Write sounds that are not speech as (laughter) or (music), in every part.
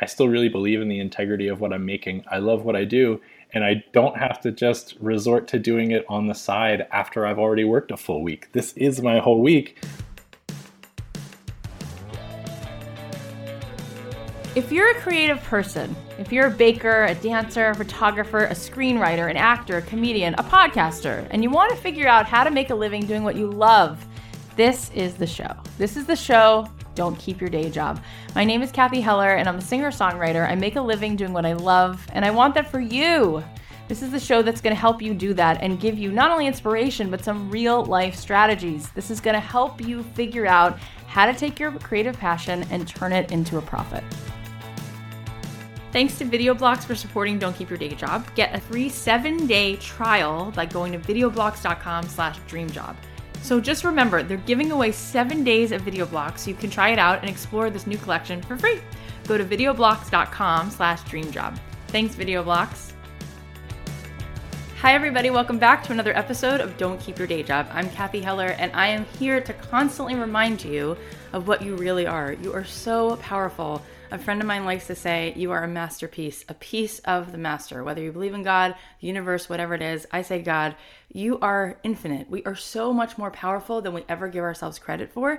I still really believe in the integrity of what I'm making. I love what I do, and I don't have to just resort to doing it on the side after I've already worked a full week. This is my whole week. If you're a creative person, if you're a baker, a dancer, a photographer, a screenwriter, an actor, a comedian, a podcaster, and you want to figure out how to make a living doing what you love, this is the show. This is the show. Don't keep your day job. My name is Cathy Heller, and I'm a singer songwriter. I make a living doing what I love, and I want that for you. This is the show that's going to help you do that and give you not only inspiration, but some real life strategies. This is going to help you figure out how to take your creative passion and turn it into a profit. Thanks to VideoBlocks for supporting Don't Keep Your Day Job. Get a free seven-day trial by going to videoblocks.com slash dreamjob. So just remember, they're giving away seven days of VideoBlocks so you can try it out and explore this new collection for free. Go to videoblocks.com slash dreamjob. Thanks, VideoBlocks. Hi, everybody. Welcome back to another episode of Don't Keep Your Day Job. I'm Cathy Heller, and I am here to constantly remind you of what you really are. You are so powerful a friend of mine likes to say, You are a masterpiece, a piece of the master. Whether you believe in God, the universe, whatever it is, I say, God, you are infinite. We are so much more powerful than we ever give ourselves credit for.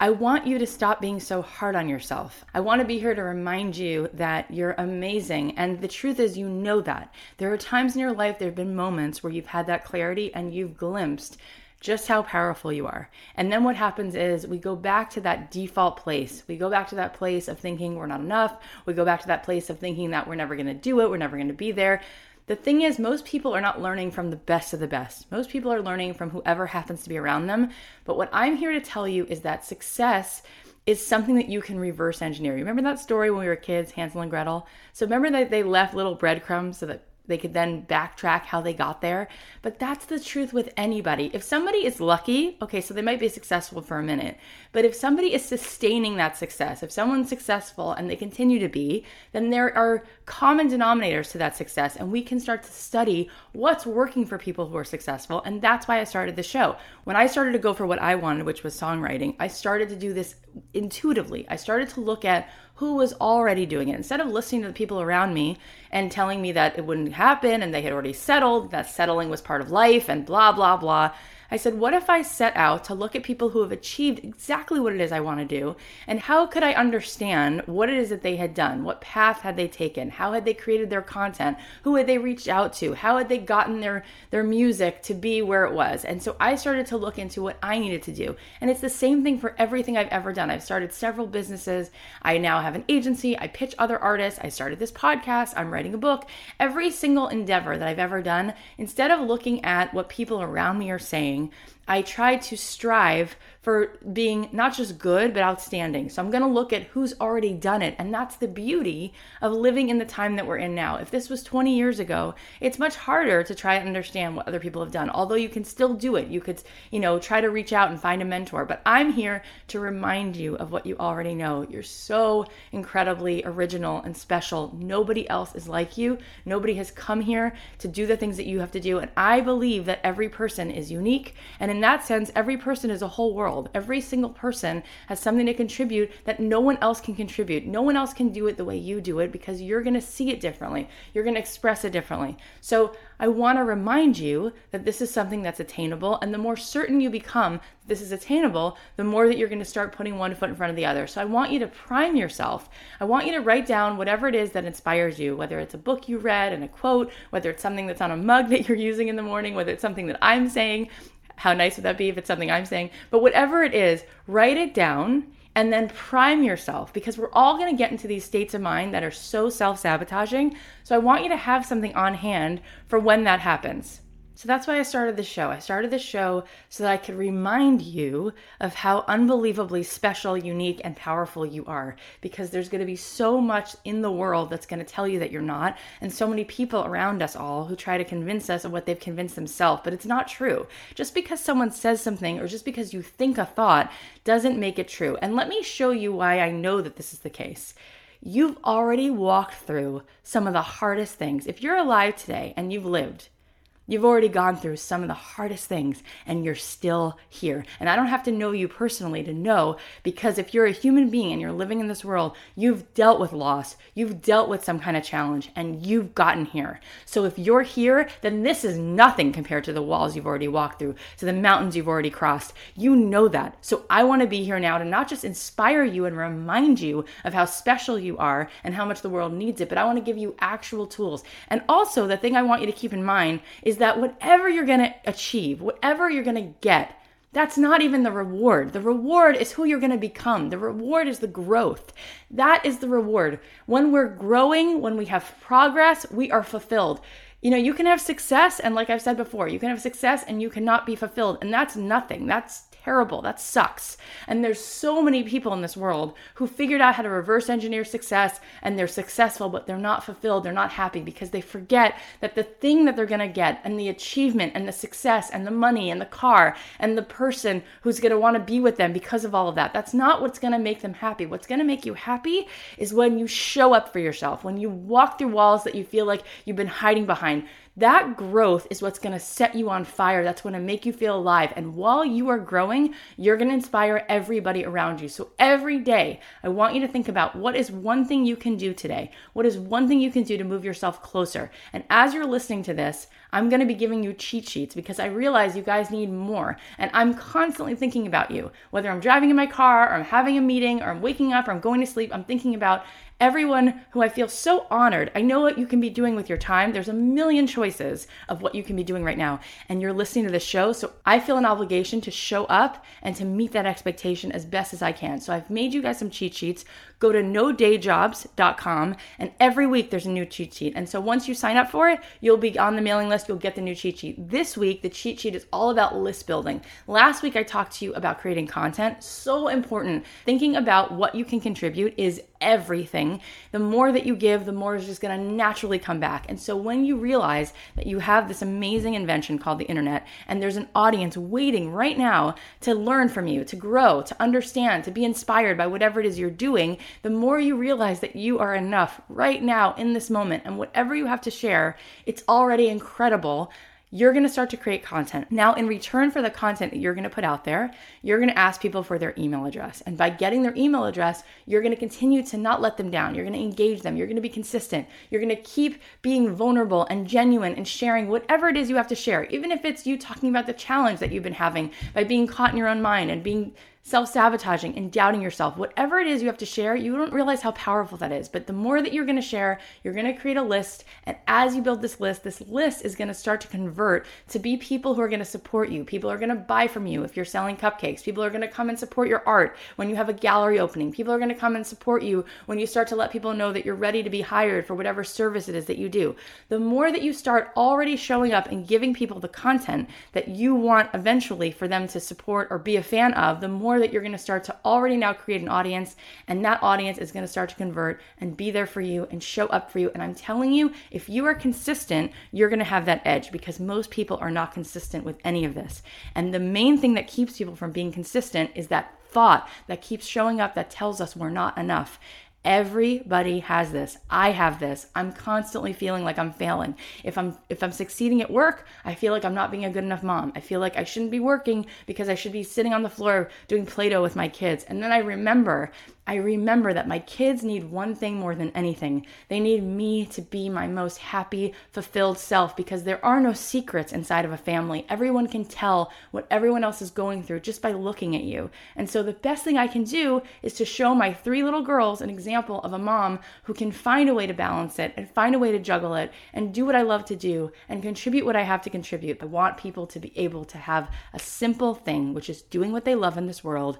I want you to stop being so hard on yourself. I want to be here to remind you that you're amazing. And the truth is, you know that. There are times in your life, there have been moments where you've had that clarity and you've glimpsed just how powerful you are. And then what happens is we go back to that default place. We go back to that place of thinking we're not enough. We go back to that place of thinking that we're never going to do it, we're never going to be there. The thing is, most people are not learning from the best of the best. Most people are learning from whoever happens to be around them. But what I'm here to tell you is that success is something that you can reverse engineer. Remember that story when we were kids, Hansel and Gretel? So remember that they left little breadcrumbs so that they could then backtrack how they got there. But that's the truth with anybody. If somebody is lucky, okay, so they might be successful for a minute. But if somebody is sustaining that success, if someone's successful and they continue to be, then there are common denominators to that success. And we can start to study what's working for people who are successful. And that's why I started the show. When I started to go for what I wanted, which was songwriting, I started to do this intuitively. I started to look at who was already doing it. Instead of listening to the people around me and telling me that it wouldn't happen and they had already settled, that settling was part of life and blah, blah, blah, I said, what if I set out to look at people who have achieved exactly what it is I want to do? And how could I understand what it is that they had done? What path had they taken? How had they created their content? Who had they reached out to? How had they gotten their, their music to be where it was? And so I started to look into what I needed to do. And it's the same thing for everything I've ever done. I've started several businesses. I now have an agency. I pitch other artists. I started this podcast. I'm writing a book. Every single endeavor that I've ever done, instead of looking at what people around me are saying, I try to strive for being not just good, but outstanding. So I'm going to look at who's already done it. And that's the beauty of living in the time that we're in now. If this was 20 years ago, it's much harder to try and understand what other people have done, although you can still do it. You could, you know, try to reach out and find a mentor. But I'm here to remind you of what you already know. You're so incredibly original and special. Nobody else is like you. Nobody has come here to do the things that you have to do. And I believe that every person is unique. And in that sense, every person is a whole world world. Every single person has something to contribute that no one else can contribute. No one else can do it the way you do it because you're going to see it differently. You're going to express it differently. So I want to remind you that this is something that's attainable. And the more certain you become that this is attainable, the more that you're going to start putting one foot in front of the other. So I want you to prime yourself. I want you to write down whatever it is that inspires you, whether it's a book you read and a quote, whether it's something that's on a mug that you're using in the morning, whether it's something that I'm saying, how nice would that be if it's something I'm saying? But whatever it is, write it down and then prime yourself because we're all going to get into these states of mind that are so self sabotaging. So I want you to have something on hand for when that happens. So that's why I started the show. I started the show so that I could remind you of how unbelievably special, unique, and powerful you are. Because there's going to be so much in the world that's going to tell you that you're not, and so many people around us all who try to convince us of what they've convinced themselves, but it's not true. Just because someone says something or just because you think a thought doesn't make it true. And let me show you why I know that this is the case you've already walked through some of the hardest things. If you're alive today and you've lived, You've already gone through some of the hardest things and you're still here. And I don't have to know you personally to know because if you're a human being and you're living in this world, you've dealt with loss, you've dealt with some kind of challenge, and you've gotten here. So if you're here, then this is nothing compared to the walls you've already walked through, to the mountains you've already crossed. You know that. So I want to be here now to not just inspire you and remind you of how special you are and how much the world needs it, but I want to give you actual tools. And also, the thing I want you to keep in mind is is that whatever you're going to achieve, whatever you're going to get, that's not even the reward. The reward is who you're going to become. The reward is the growth. That is the reward. When we're growing, when we have progress, we are fulfilled. You know, you can have success, and like I've said before, you can have success and you cannot be fulfilled, and that's nothing. That's terrible. That sucks. And there's so many people in this world who figured out how to reverse engineer success and they're successful, but they're not fulfilled. They're not happy because they forget that the thing that they're going to get and the achievement and the success and the money and the car and the person who's going to want to be with them because of all of that, that's not what's going to make them happy. What's going to make you happy is when you show up for yourself, when you walk through walls that you feel like you've been hiding behind that growth is what's to set you on fire. That's to make you feel alive. And while you are growing, you're to inspire everybody around you. So every day, I want you to think about what is one thing you can do today? What is one thing you can do to move yourself closer? And as you're listening to this, I'm to be giving you cheat sheets because I realize you guys need more. And I'm constantly thinking about you. Whether I'm driving in my car or I'm having a meeting or I'm waking up or I'm going to sleep, I'm thinking about everyone who I feel so honored. I know what you can be doing with your time. There's a million choices of what you can be doing right now, and you're listening to this show. So I feel an obligation to show up and to meet that expectation as best as I can. So I've made you guys some cheat sheets. Go to nodayjobs.com, and every week there's a new cheat sheet. And so once you sign up for it, you'll be on the mailing list. You'll get the new cheat sheet. This week, the cheat sheet is all about list building. Last week, I talked to you about creating content. So important. Thinking about what you can contribute is everything. The more that you give, the more is just going to naturally come back. And so when you realize that you have this amazing invention called the internet and there's an audience waiting right now to learn from you, to grow, to understand, to be inspired by whatever it is you're doing, the more you realize that you are enough right now in this moment and whatever you have to share, it's already incredible you're going to start to create content. Now, in return for the content that you're going to put out there, you're going to ask people for their email address. And by getting their email address, you're going to continue to not let them down. You're going to engage them. You're going to be consistent. You're going to keep being vulnerable and genuine and sharing whatever it is you have to share, even if it's you talking about the challenge that you've been having by being caught in your own mind and being self sabotaging and doubting yourself, whatever it is you have to share, you don't realize how powerful that is. But the more that you're going to share, you're going to create a list. And as you build this list, this list is going to start to convert to be people who are going to support you. People are going to buy from you if you're selling cupcakes. People are going to come and support your art when you have a gallery opening. People are going to come and support you when you start to let people know that you're ready to be hired for whatever service it is that you do. The more that you start already showing up and giving people the content that you want eventually for them to support or be a fan of, the more more that you're going to start to already now create an audience, and that audience is going to start to convert and be there for you and show up for you. And I'm telling you, if you are consistent, you're going to have that edge because most people are not consistent with any of this. And the main thing that keeps people from being consistent is that thought that keeps showing up that tells us we're not enough. Everybody has this. I have this. I'm constantly feeling like I'm failing. If I'm if I'm succeeding at work, I feel like I'm not being a good enough mom. I feel like I shouldn't be working because I should be sitting on the floor doing Play-Doh with my kids. And then I remember I remember that my kids need one thing more than anything. They need me to be my most happy, fulfilled self because there are no secrets inside of a family. Everyone can tell what everyone else is going through just by looking at you. And so the best thing I can do is to show my three little girls an example of a mom who can find a way to balance it and find a way to juggle it and do what I love to do and contribute what I have to contribute. I want people to be able to have a simple thing, which is doing what they love in this world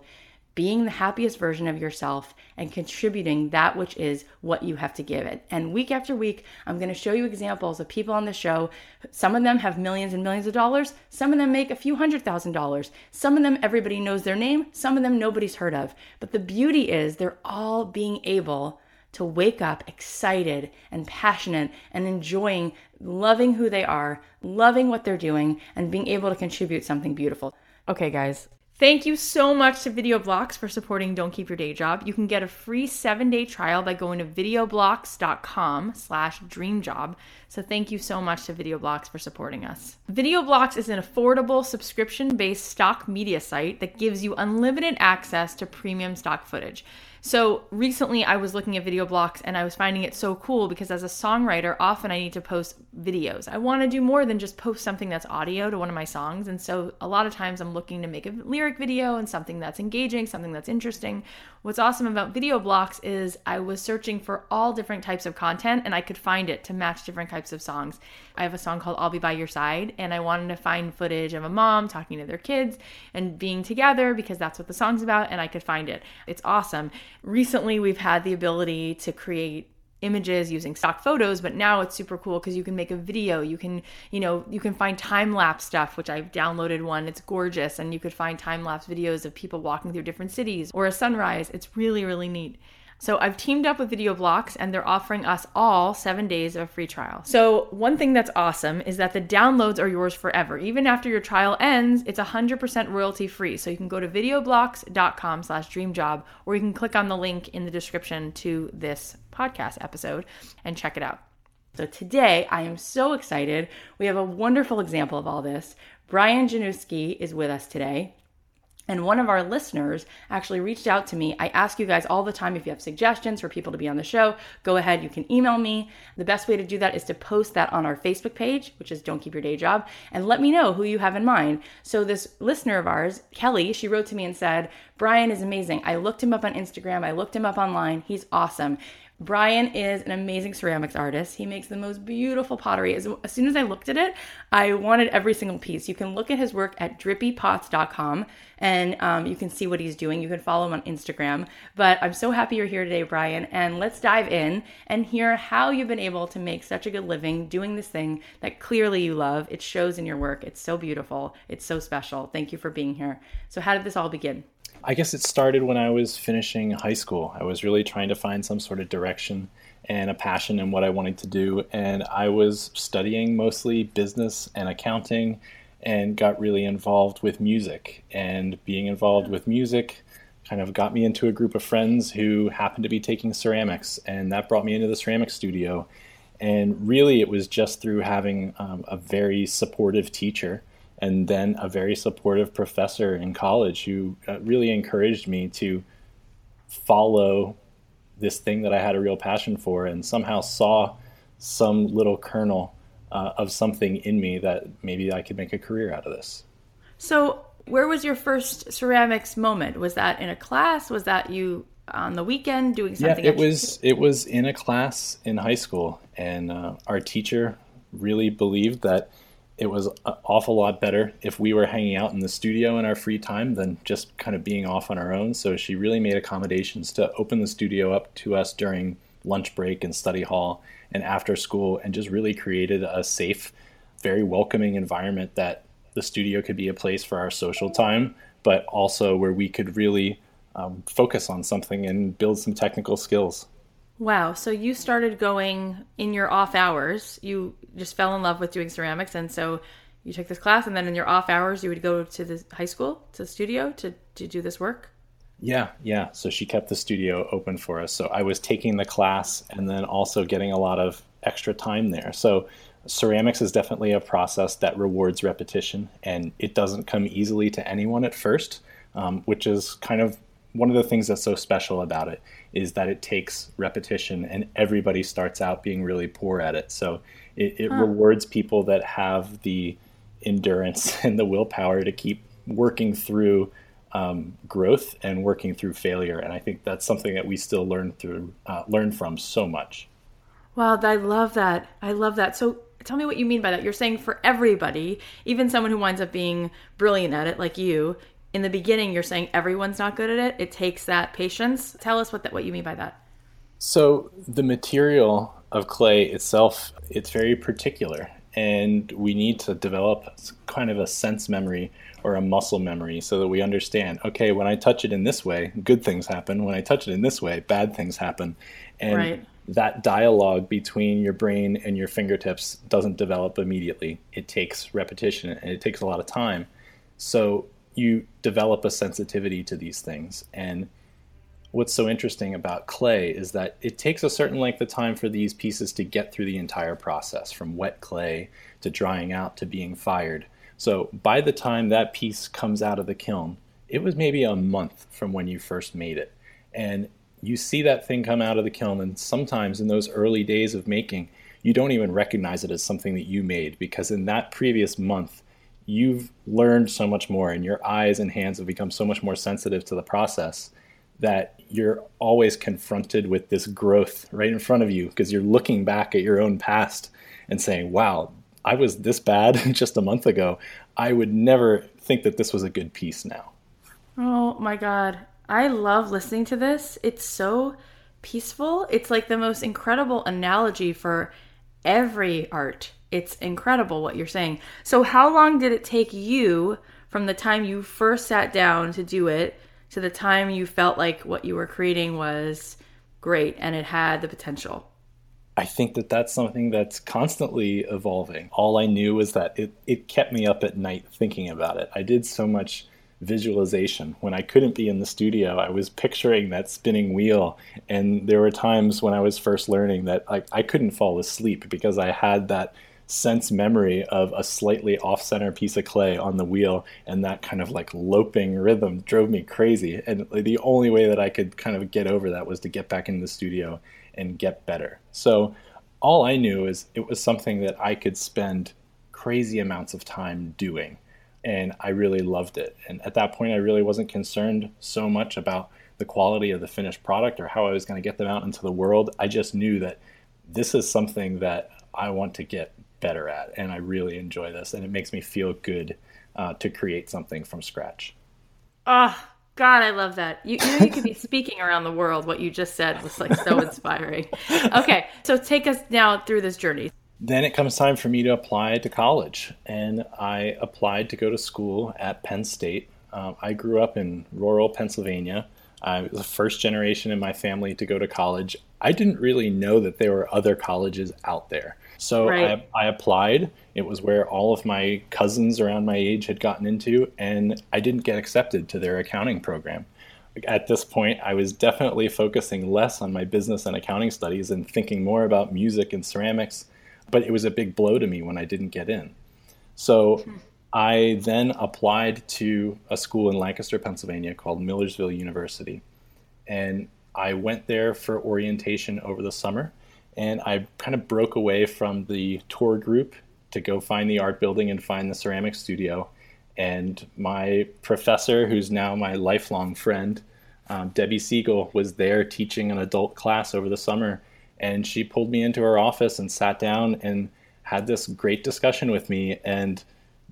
being the happiest version of yourself and contributing that which is what you have to give it. And week after week, I'm going to show you examples of people on the show. Some of them have millions and millions of dollars, some of them make a few hundred thousand dollars, some of them everybody knows their name, some of them nobody's heard of. But the beauty is they're all being able to wake up excited and passionate and enjoying loving who they are, loving what they're doing, and being able to contribute something beautiful. Okay, guys, Thank you so much to VideoBlocks for supporting Don't Keep Your Day Job. You can get a free seven-day trial by going to videoblocks.com slash dreamjob. So thank you so much to VideoBlocks for supporting us. VideoBlocks is an affordable subscription-based stock media site that gives you unlimited access to premium stock footage. So recently I was looking at VideoBlocks and I was finding it so cool because as a songwriter, often I need to post videos. I want to do more than just post something that's audio to one of my songs. And so a lot of times I'm looking to make a lyric video and something that's engaging, something that's interesting. What's awesome about VideoBlocks is I was searching for all different types of content and I could find it to match different types of songs. I have a song called I'll Be By Your Side and I wanted to find footage of a mom talking to their kids and being together because that's what the song's about and I could find it. It's awesome. Recently we've had the ability to create images using stock photos but now it's super cool because you can make a video you can you know you can find time lapse stuff which i've downloaded one it's gorgeous and you could find time lapse videos of people walking through different cities or a sunrise it's really really neat so I've teamed up with VideoBlocks and they're offering us all seven days of a free trial. So one thing that's awesome is that the downloads are yours forever. Even after your trial ends, it's 100% royalty free. So you can go to videoblocks.com slash dreamjob or you can click on the link in the description to this podcast episode and check it out. So today I am so excited. We have a wonderful example of all this. Brian Giniewski is with us today. And one of our listeners actually reached out to me. I ask you guys all the time if you have suggestions for people to be on the show, go ahead, you can email me. The best way to do that is to post that on our Facebook page, which is Don't Keep Your Day Job, and let me know who you have in mind. So, this listener of ours, Kelly, she wrote to me and said, Brian is amazing. I looked him up on Instagram, I looked him up online. He's awesome. Brian is an amazing ceramics artist. He makes the most beautiful pottery. As, as, soon as I looked at it, I wanted every single piece. You can look at his work at drippypots.com and um, you can see what he's doing. You can follow him on Instagram. But I'm so happy you're here today, Brian. And let's dive in and hear how you've been able to make such a good living doing this thing that clearly you love. It shows in your work. It's so beautiful. It's so special. Thank you for being here. So, how did this all begin? I guess it started when I was finishing high school. I was really trying to find some sort of direction and a passion in what I wanted to do. And I was studying mostly business and accounting and got really involved with music. And being involved with music kind of got me into a group of friends who happened to be taking ceramics. And that brought me into the ceramic studio. And really, it was just through having um, a very supportive teacher and then a very supportive professor in college who uh, really encouraged me to follow this thing that I had a real passion for and somehow saw some little kernel uh, of something in me that maybe I could make a career out of this. So, where was your first ceramics moment? Was that in a class? Was that you on the weekend doing something? Yeah, it was. It was in a class in high school, and uh, our teacher really believed that it was an awful lot better if we were hanging out in the studio in our free time than just kind of being off on our own. So she really made accommodations to open the studio up to us during lunch break and study hall and after school and just really created a safe, very welcoming environment that the studio could be a place for our social time, but also where we could really um, focus on something and build some technical skills. Wow. So you started going in your off hours. You just fell in love with doing ceramics. And so you took this class. And then in your off hours, you would go to the high school, to the studio to, to do this work? Yeah. Yeah. So she kept the studio open for us. So I was taking the class and then also getting a lot of extra time there. So ceramics is definitely a process that rewards repetition and it doesn't come easily to anyone at first, um, which is kind of one of the things that's so special about it is that it takes repetition and everybody starts out being really poor at it. So it, it huh. rewards people that have the endurance (laughs) and the willpower to keep working through um, growth and working through failure. And I think that's something that we still learn through, uh, learn from so much. Wow, I love that. I love that. So tell me what you mean by that. You're saying for everybody, even someone who winds up being brilliant at it, like you, in the beginning you're saying everyone's not good at it. It takes that patience. Tell us what that what you mean by that. So the material of clay itself it's very particular and we need to develop kind of a sense memory or a muscle memory so that we understand okay when i touch it in this way good things happen. When i touch it in this way bad things happen. And right. that dialogue between your brain and your fingertips doesn't develop immediately. It takes repetition and it takes a lot of time. So you develop a sensitivity to these things. And what's so interesting about clay is that it takes a certain length of time for these pieces to get through the entire process from wet clay to drying out to being fired. So by the time that piece comes out of the kiln, it was maybe a month from when you first made it. And you see that thing come out of the kiln, and sometimes in those early days of making, you don't even recognize it as something that you made because in that previous month, you've learned so much more, and your eyes and hands have become so much more sensitive to the process that you're always confronted with this growth right in front of you because you're looking back at your own past and saying, wow, I was this bad (laughs) just a month ago. I would never think that this was a good piece now. Oh my God. I love listening to this. It's so peaceful. It's like the most incredible analogy for every art. It's incredible what you're saying. So, how long did it take you from the time you first sat down to do it to the time you felt like what you were creating was great and it had the potential? I think that that's something that's constantly evolving. All I knew was that it, it kept me up at night thinking about it. I did so much visualization. When I couldn't be in the studio, I was picturing that spinning wheel. And there were times when I was first learning that like I couldn't fall asleep because I had that sense memory of a slightly off center piece of clay on the wheel and that kind of like loping rhythm drove me crazy. And the only way that I could kind of get over that was to get back in the studio and get better. So all I knew is it was something that I could spend crazy amounts of time doing and I really loved it. And at that point, I really wasn't concerned so much about the quality of the finished product or how I was going to get them out into the world. I just knew that this is something that I want to get better at, and I really enjoy this, and it makes me feel good uh, to create something from scratch. Oh, God, I love that. You, you know, you could be (laughs) speaking around the world. What you just said was like so inspiring. Okay, so take us now through this journey then it comes time for me to apply to college. And I applied to go to school at Penn State. Um, I grew up in rural Pennsylvania. I was the first generation in my family to go to college. I didn't really know that there were other colleges out there. So right. I, I, applied. It was where all of my cousins around my age had gotten into, and I didn't get accepted to their accounting program. At this point, I was definitely focusing less on my business and accounting studies and thinking more about music and ceramics but it was a big blow to me when I didn't get in. So hmm. I then applied to a school in Lancaster, Pennsylvania called Millersville University. And I went there for orientation over the summer. And I kind of broke away from the tour group to go find the art building and find the ceramic studio. And my professor, who's now my lifelong friend, um, Debbie Siegel, was there teaching an adult class over the summer. And she pulled me into her office and sat down and had this great discussion with me. And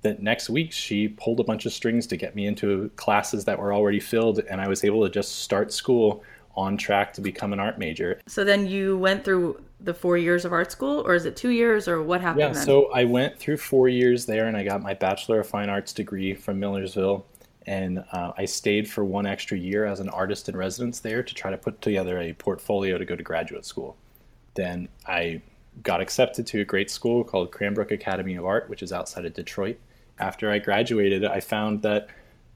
that next week she pulled a bunch of strings to get me into classes that were already filled. And i was able to just start school on track to become an art major. So then you went through the four years of art school or is it two years or what happened yeah then? so i went through four years there and i got my bachelor of fine arts degree from millersville and uh, i stayed for one extra year as an artist in residence there to try to put together a portfolio to go to graduate school then I got accepted to a great school called Cranbrook Academy of Art, which is outside of Detroit. After I graduated, I found that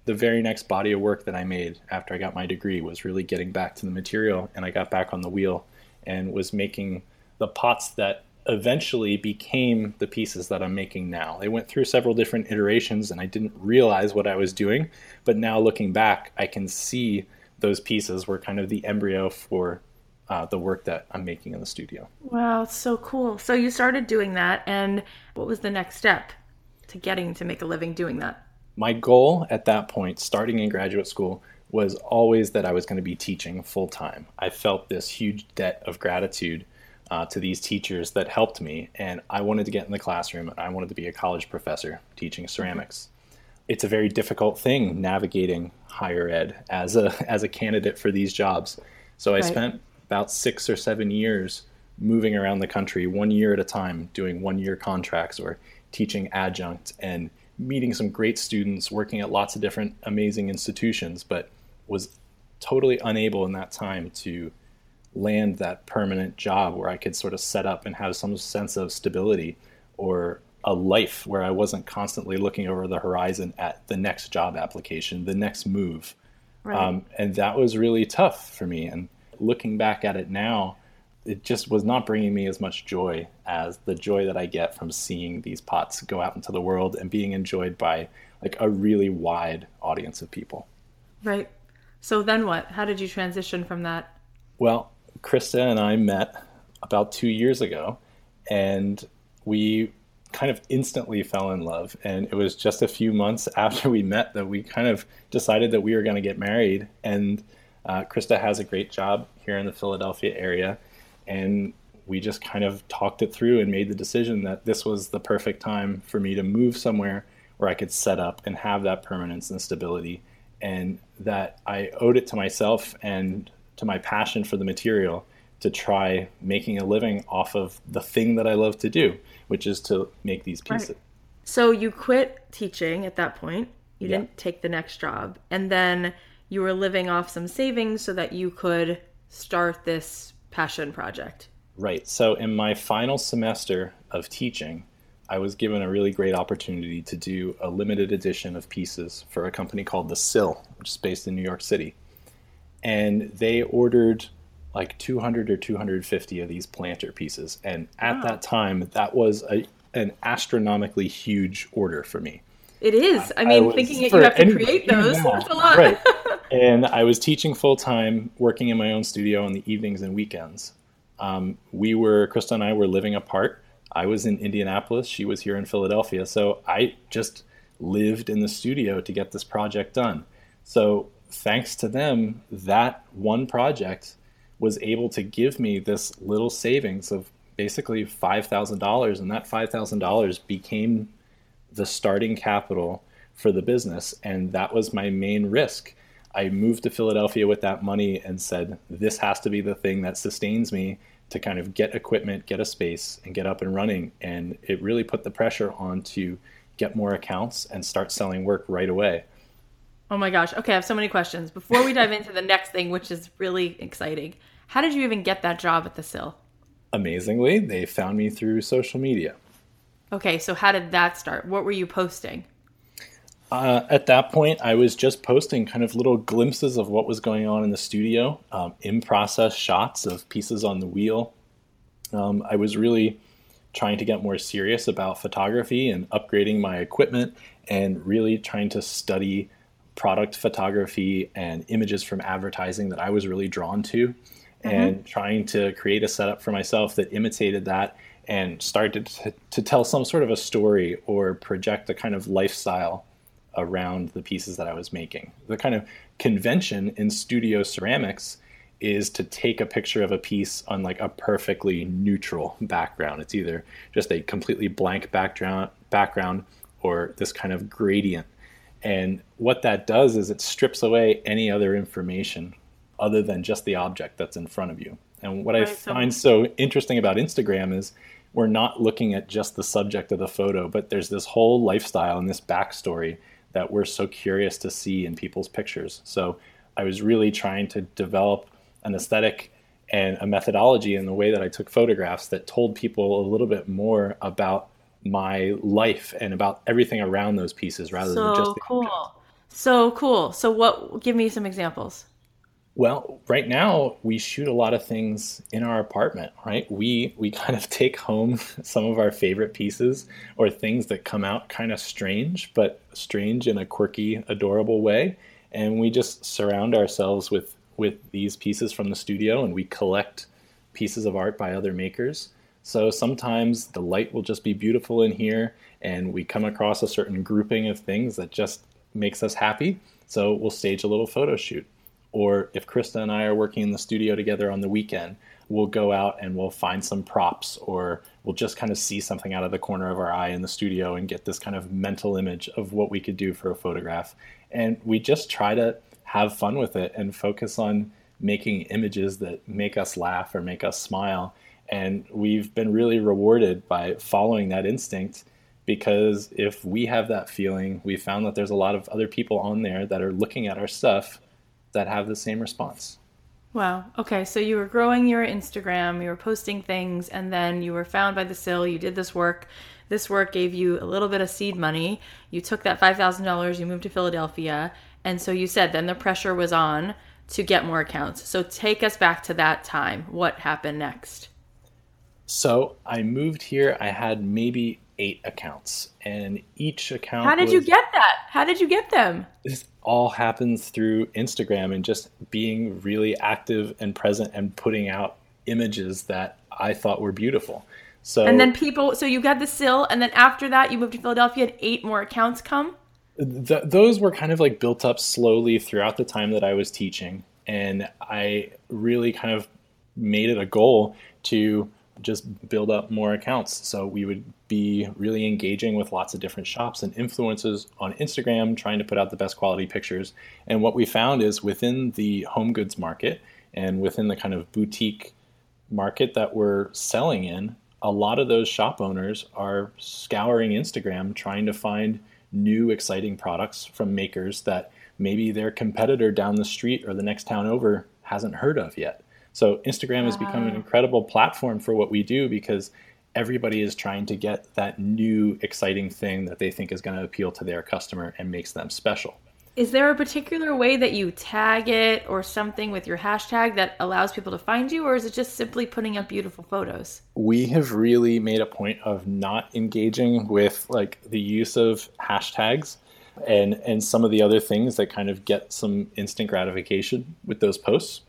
the very next body of work that I made after I got my degree was really getting back to the material, and I got back on the wheel and was making the pots that eventually became the pieces that I'm making now. They went through several different iterations, and I didn't realize what I was doing, but now looking back, I can see those pieces were kind of the embryo for uh, the work that I'm making in the studio. Wow, so cool. So you started doing that, and what was the next step to getting to make a living doing that? My goal at that point, starting in graduate school, was always that I was going to be teaching full time. I felt this huge debt of gratitude uh, to these teachers that helped me, and I wanted to get in the classroom. And I wanted to be a college professor teaching ceramics. It's a very difficult thing navigating higher ed as a (laughs) as a candidate for these jobs. So I right. spent about six or seven years moving around the country one year at a time, doing one year contracts or teaching adjunct and meeting some great students, working at lots of different amazing institutions, but was totally unable in that time to land that permanent job where I could sort of set up and have some sense of stability or a life where I wasn't constantly looking over the horizon at the next job application, the next move. Right. Um, and that was really tough for me. And looking back at it now, it just was not bringing me as much joy as the joy that I get from seeing these pots go out into the world and being enjoyed by like a really wide audience of people. Right. So then what? How did you transition from that? Well, Krista and I met about two years ago, and we kind of instantly fell in love. And it was just a few months (laughs) after we met that we kind of decided that we were going to get married. And uh, Krista has a great job here in the Philadelphia area. And we just kind of talked it through and made the decision that this was the perfect time for me to move somewhere where I could set up and have that permanence and stability. And that I owed it to myself and to my passion for the material to try making a living off of the thing that I love to do, which is to make these pieces. Right. So you quit teaching at that point. You yeah. didn't take the next job. And then you were living off some savings so that you could start this passion project. Right. So in my final semester of teaching, I was given a really great opportunity to do a limited edition of pieces for a company called The Sill, which is based in New York City. And they ordered like 200 or 250 of these planter pieces. And at wow. that time, that was a, an astronomically huge order for me. It is. I mean, I thinking that you have to create those, that's a lot. Right. (laughs) and I was teaching full time, working in my own studio on the evenings and weekends. Um, we were, Krista and I were living apart. I was in Indianapolis. She was here in Philadelphia. So I just lived in the studio to get this project done. So thanks to them, that one project was able to give me this little savings of basically $5,000. And that $5,000 became the starting capital for the business. And that was my main risk. I moved to Philadelphia with that money and said, this has to be the thing that sustains me to kind of get equipment, get a space, and get up and running. And it really put the pressure on to get more accounts and start selling work right away. Oh my gosh. Okay, I have so many questions. Before we dive into the next thing, which is really exciting, how did you even get that job at the Sill? Amazingly, they found me through social media. Okay, so how did that start? What were you posting? Uh, at that point, I was just posting kind of little glimpses of what was going on in the studio, um, in process shots of pieces on the wheel. Um, I was really trying to get more serious about photography and upgrading my equipment and really trying to study product photography and images from advertising that I was really drawn to, mm-hmm. and trying to create a setup for myself that imitated that and started to, to, tell some sort of a story or project a kind of lifestyle around the pieces that I was making. The kind of convention in studio ceramics is to take a picture of a piece on like a perfectly neutral background. It's either just a completely blank background background or this kind of gradient and what that does is it strips away any other information other than just the object that's in front of you. And what right, I find so interesting about Instagram is we're not looking at just the subject of the photo, but there's this whole lifestyle and this backstory that we're so curious to see in people's pictures. So I was really trying to develop an aesthetic and a methodology in the way that I took photographs that told people a little bit more about my life and about everything around those pieces rather so than just the cool. Object. So cool. So what give me some examples. Well, right now we shoot a lot of things in our apartment, right? We we kind of (laughs) take home some of our favorite pieces or things that come out kind of strange, but strange in a quirky, adorable way, and we just surround ourselves with with these pieces from the studio and we collect pieces of art by other makers so sometimes the light will just be beautiful in here, and we come across a certain grouping of things that just makes us happy. So we'll stage a little photo shoot. Or if Krista and I are working in the studio together on the weekend, we'll go out and we'll find some props, or we'll just kind of see something out of the corner of our eye in the studio and get this kind of mental image of what we could do for a photograph. And we just try to have fun with it and focus on making images that make us laugh or make us smile and we've been really rewarded by following that instinct because if we have that feeling, we found that there's a lot of other people on there that are looking at our stuff that have the same response. Wow. Okay. So you were growing your Instagram, you were posting things, and then you were found by the Sill. You did this work. This work gave you a little bit of seed money. You took that $5,000, you moved to Philadelphia, and so you said then the pressure was on to get more accounts. So take us back to that time. What happened next? So I moved here. I had maybe eight accounts, and each account. How did was, you get that? How did you get them? This all happens through Instagram and just being really active and present and putting out images that I thought were beautiful. So and then people, so you got the sill, and then after that, you moved to Philadelphia, and eight more accounts come. Th- those were kind of like built up slowly throughout the time that I was teaching, and I really kind of made it a goal to just build up more accounts. So we would be really engaging with lots of different shops and influencers on Instagram, trying to put out the best quality pictures. And what we found is within the home goods market and within the kind of boutique market that we're selling in, a lot of those shop owners are scouring Instagram trying to find new exciting products from makers that maybe their competitor down the street or the next town over hasn't heard of yet. So Instagram has become an incredible platform for what we do because everybody is trying to get that new exciting thing that they think is going to appeal to their customer and makes them special. Is there a particular way that you tag it or something with your hashtag that allows people to find you, or is it just simply putting up beautiful photos? We have really made a point of not engaging with like the use of hashtags and and some of the other things that kind of get some instant gratification with those posts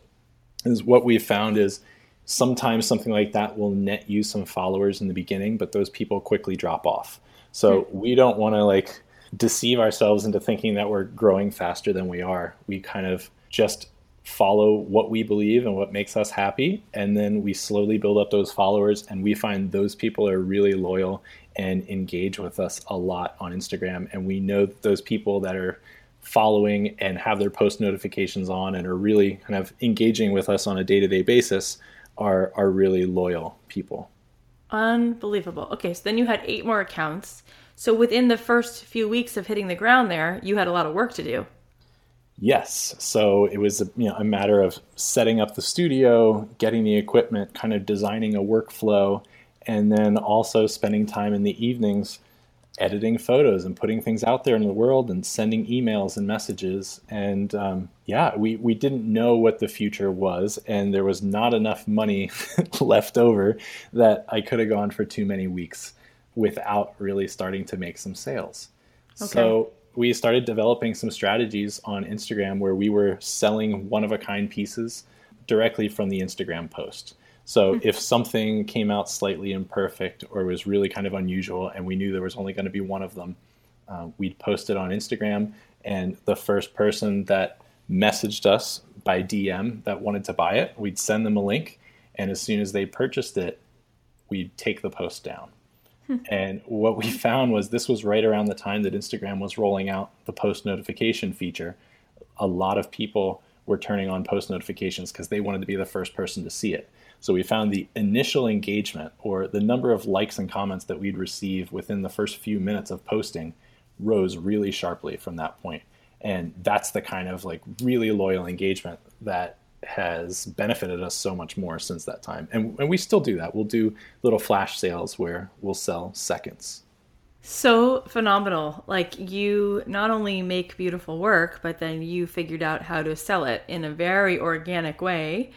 is what we've found is sometimes something like that will net you some followers in the beginning, but those people quickly drop off. So mm-hmm. we don't want to like deceive ourselves into thinking that we're growing faster than we are. We kind of just follow what we believe and what makes us happy and then we slowly build up those followers and we find those people are really loyal and engage with us a lot on Instagram and we know those people that are following and have their post notifications on and are really kind of engaging with us on a day-to-day basis are are really loyal people. Unbelievable. Okay, so then you had eight more accounts. So within the first few weeks of hitting the ground there, you had a lot of work to do. Yes. So it was a, you know a matter of setting up the studio, getting the equipment, kind of designing a workflow, and then also spending time in the evenings editing photos and putting things out there in the world and sending emails and messages. And um, yeah, we, we didn't know what the future was, and there was not enough money (laughs) left over that I could have gone for too many weeks without really starting to make some sales. Okay. So we started developing some strategies on Instagram where we were selling one of a kind pieces directly from the Instagram post. So hmm. if something came out slightly imperfect or was really kind of unusual, and we knew there was only going to be one of them, uh, we'd post it on Instagram, and the first person that messaged us by DM that wanted to buy it, we'd send them a link, and as soon as they purchased it, we'd take the post down. Hmm. And what we (laughs) found was this was right around the time that Instagram was rolling out the post notification feature. A lot of people were turning on post notifications because they wanted to be the first person to see it. So we found the initial engagement or the number of likes and comments that we'd receive within the first few minutes of posting rose really sharply from that point. And that's the kind of like really loyal engagement that has benefited us so much more since that time. And, and we still do that. We'll do little flash sales where we'll sell seconds. So phenomenal. Like you not only make beautiful work, but then you figured out how to sell it in a very organic way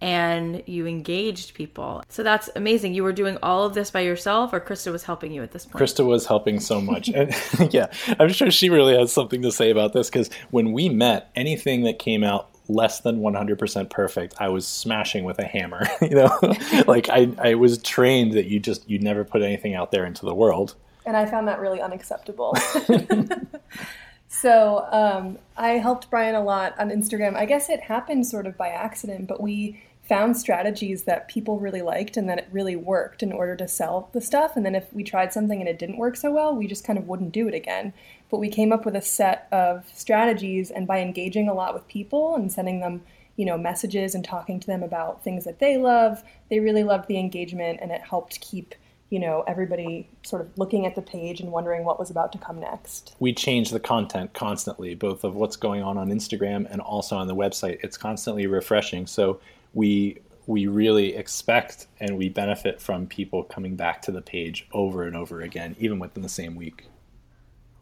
and you engaged people. So that's amazing. You were doing all of this by yourself, or Krista was helping you at this point? Krista was helping so much. and (laughs) yeah, I'm sure she really has something to say about this because when we met, anything that came out less than 100% perfect, I was smashing with a hammer. (laughs) you know, (laughs) like I, I was trained that you just, you never put anything out there into the world. And I found that really unacceptable. So um, I helped Brian a lot on Instagram. I guess it happened sort of by accident, but we found strategies that people really liked and that it really worked in order to sell the stuff. And then if we tried something and it didn't work so well, we just kind of wouldn't do it again. But we came up with a set of strategies, and by engaging a lot with people and sending them, you know, messages and talking to them about things that they love, they really loved the engagement, and it helped keep you know everybody sort of looking at the page and wondering what was about to come next. We change the content constantly both of what's going on on instagram and also on the website. It's constantly refreshing. So we we really expect and we benefit from people coming back to the page over and over again, even within the same week.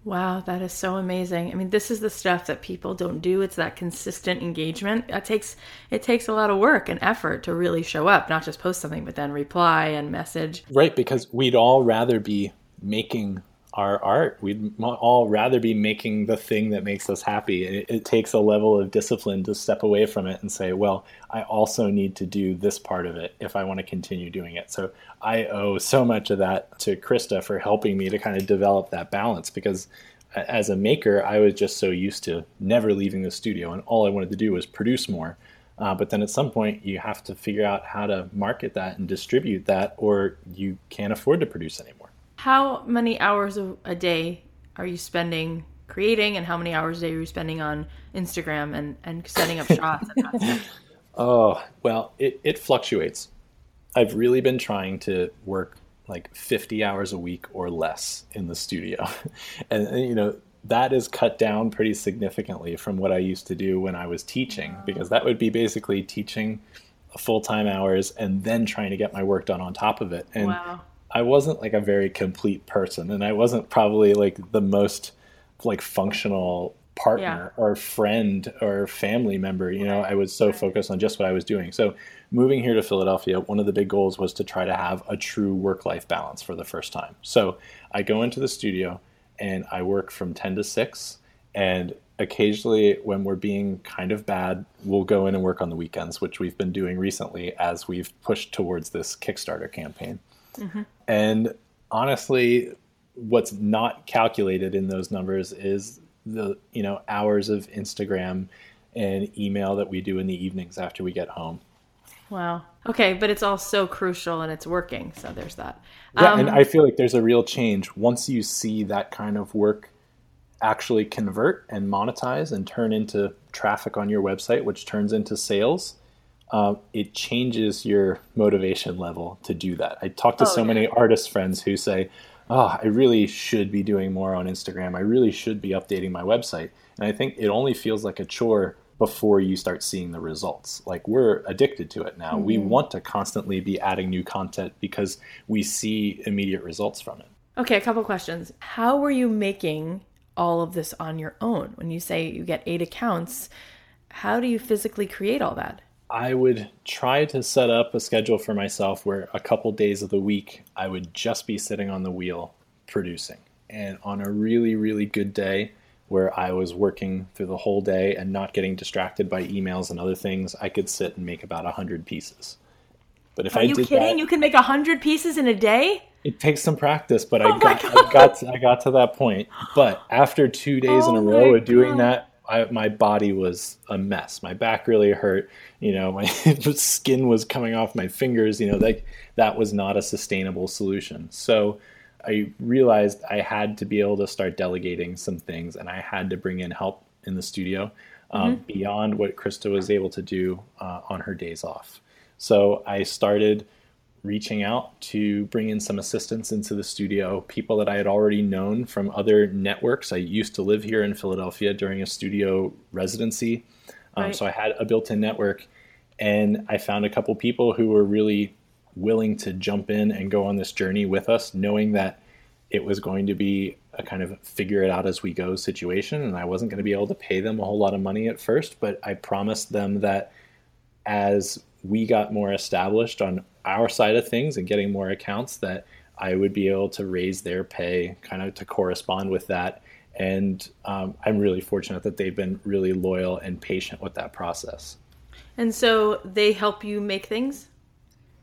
Wow, that is so amazing. I mean, this is the stuff that people don't do. It's that consistent engagement. It takes it takes a lot of work and effort to really show up, not just post something, but then reply and message. Right, because we'd all rather be making our art. We'd all rather be making the thing that makes us happy. It, it, takes a level of discipline to step away from it and say, well, I also need to do this part of it if I want to continue doing it. So I owe so much of that to Krista for helping me to kind of develop that balance because as a maker, I was just so used to never leaving the studio and all I wanted to do was produce more. Uh, but then at some point, you have to figure out how to market that and distribute that, or you can't afford to produce anymore. How many hours a day are you spending creating, and how many hours a day are you spending on Instagram and, and setting up (laughs) shots? oh, well, it, it fluctuates. I've really been trying to work like 50 hours a week or less in the studio. (laughs) and, and, you know, that is cut down pretty significantly from what I used to do when I was teaching, because that would be basically teaching full time hours and then trying to get my work done on top of it. And wow. I wasn't like a very complete person, and I wasn't probably like the most like functional partner yeah. or friend or family member. You know, I was so focused on just what I was doing. So moving here to Philadelphia, one of the big goals was to try to have a true work life balance for the first time. So I go into the studio and I work from 10 to 6 and occasionally when we're being kind of bad we'll go in and work on the weekends which we've been doing recently as we've pushed towards this kickstarter campaign Mm-hmm. And honestly, what's not calculated in those numbers is the you know hours of Instagram and email that we do in the evenings after we get home. Wow. Okay, but it's all so crucial and it's working. So there's that. Yeah, um, and I feel like there's a real change once you see that kind of work actually convert and monetize and turn into traffic on your website, which turns into sales uh, it changes your motivation level to do that. I talk to oh, so yeah. many artist friends who say, "Oh, I really should be doing more on Instagram. I really should be updating my website." And I think it only feels like a chore before you start seeing the results. Like we're addicted to it now. Mm-hmm. We want to constantly be adding new content because we see immediate results from it. Okay, a couple questions. How were you making all of this on your own? When you say you get 8 accounts, how do you physically create all that? I would try to set up a schedule for myself where a couple days of the week I would just be sitting on the wheel producing. And on a really, really good day where I was working through the whole day and not getting distracted by emails and other things, I could sit and make about 100 pieces. But if Are I you kidding? That, you can make 100 pieces in a day? It takes some practice, but oh I, got, I got to, I got to that point. But after two days oh in a (gasps) oh row of doing God. that, I, my body was a mess. My back really hurt. You know, my (laughs) skin was coming off my fingers. You know, like that was not a sustainable solution. So I realized I had to be able to start delegating some things, and I had to bring in help in the studio um, mm-hmm. beyond what Krista was able to do uh, on her days off. So I started reaching out to bring in some assistants into the studio, people that I had already known from other networks. I used to live here in Philadelphia during a studio residency. Um, right. So I had a built in network, and I found a couple people who were really willing to jump in and go on this journey with us, knowing that it was going to be a kind of figure it out as we go situation. And I wasn't going to be able to pay them a whole lot of money at first, but I promised them that as we got more established on our side of things and getting more accounts that I would be able to raise their pay kind of to correspond with that. And um, I'm really fortunate that they've been really loyal and patient with that process. And so they help you make things?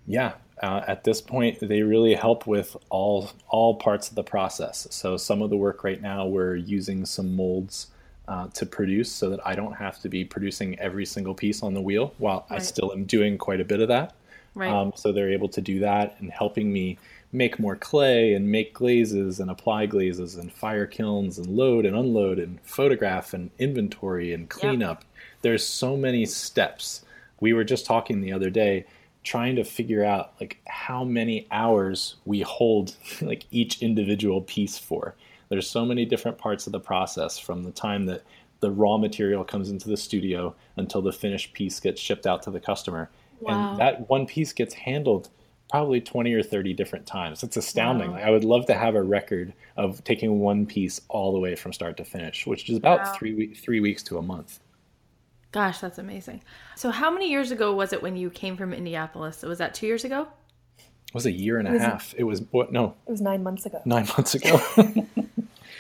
Yeah. Uh, at this point, they really help with all all parts of the process. So some of the work right now, we're using some molds uh, to produce, so that I don't have to be producing every single piece on the wheel. While right. I still am doing quite a bit of that. Right. Um, so they're able to do that and helping me make more clay and make glazes and apply glazes and fire kilns and load and unload and photograph and inventory and cleanup. Yep. There's so many steps. We were just talking the other day trying to figure out like how many hours we hold (laughs) like each individual piece for. There's so many different parts of the process from the time that the raw material comes into the studio until the finished piece gets shipped out to the customer Wow. And that one piece gets handled probably 20 or 30 different times. It's astounding. Wow. Like, I would love to have a record of taking one piece all the way from start to finish, which is about Wow. three, three weeks to a month. Gosh, that's amazing. So, how many years ago was it when you came from Indianapolis? Was that two years ago? It was a year and a was- half. It was, what, no, It was nine months ago. nine months ago. (laughs)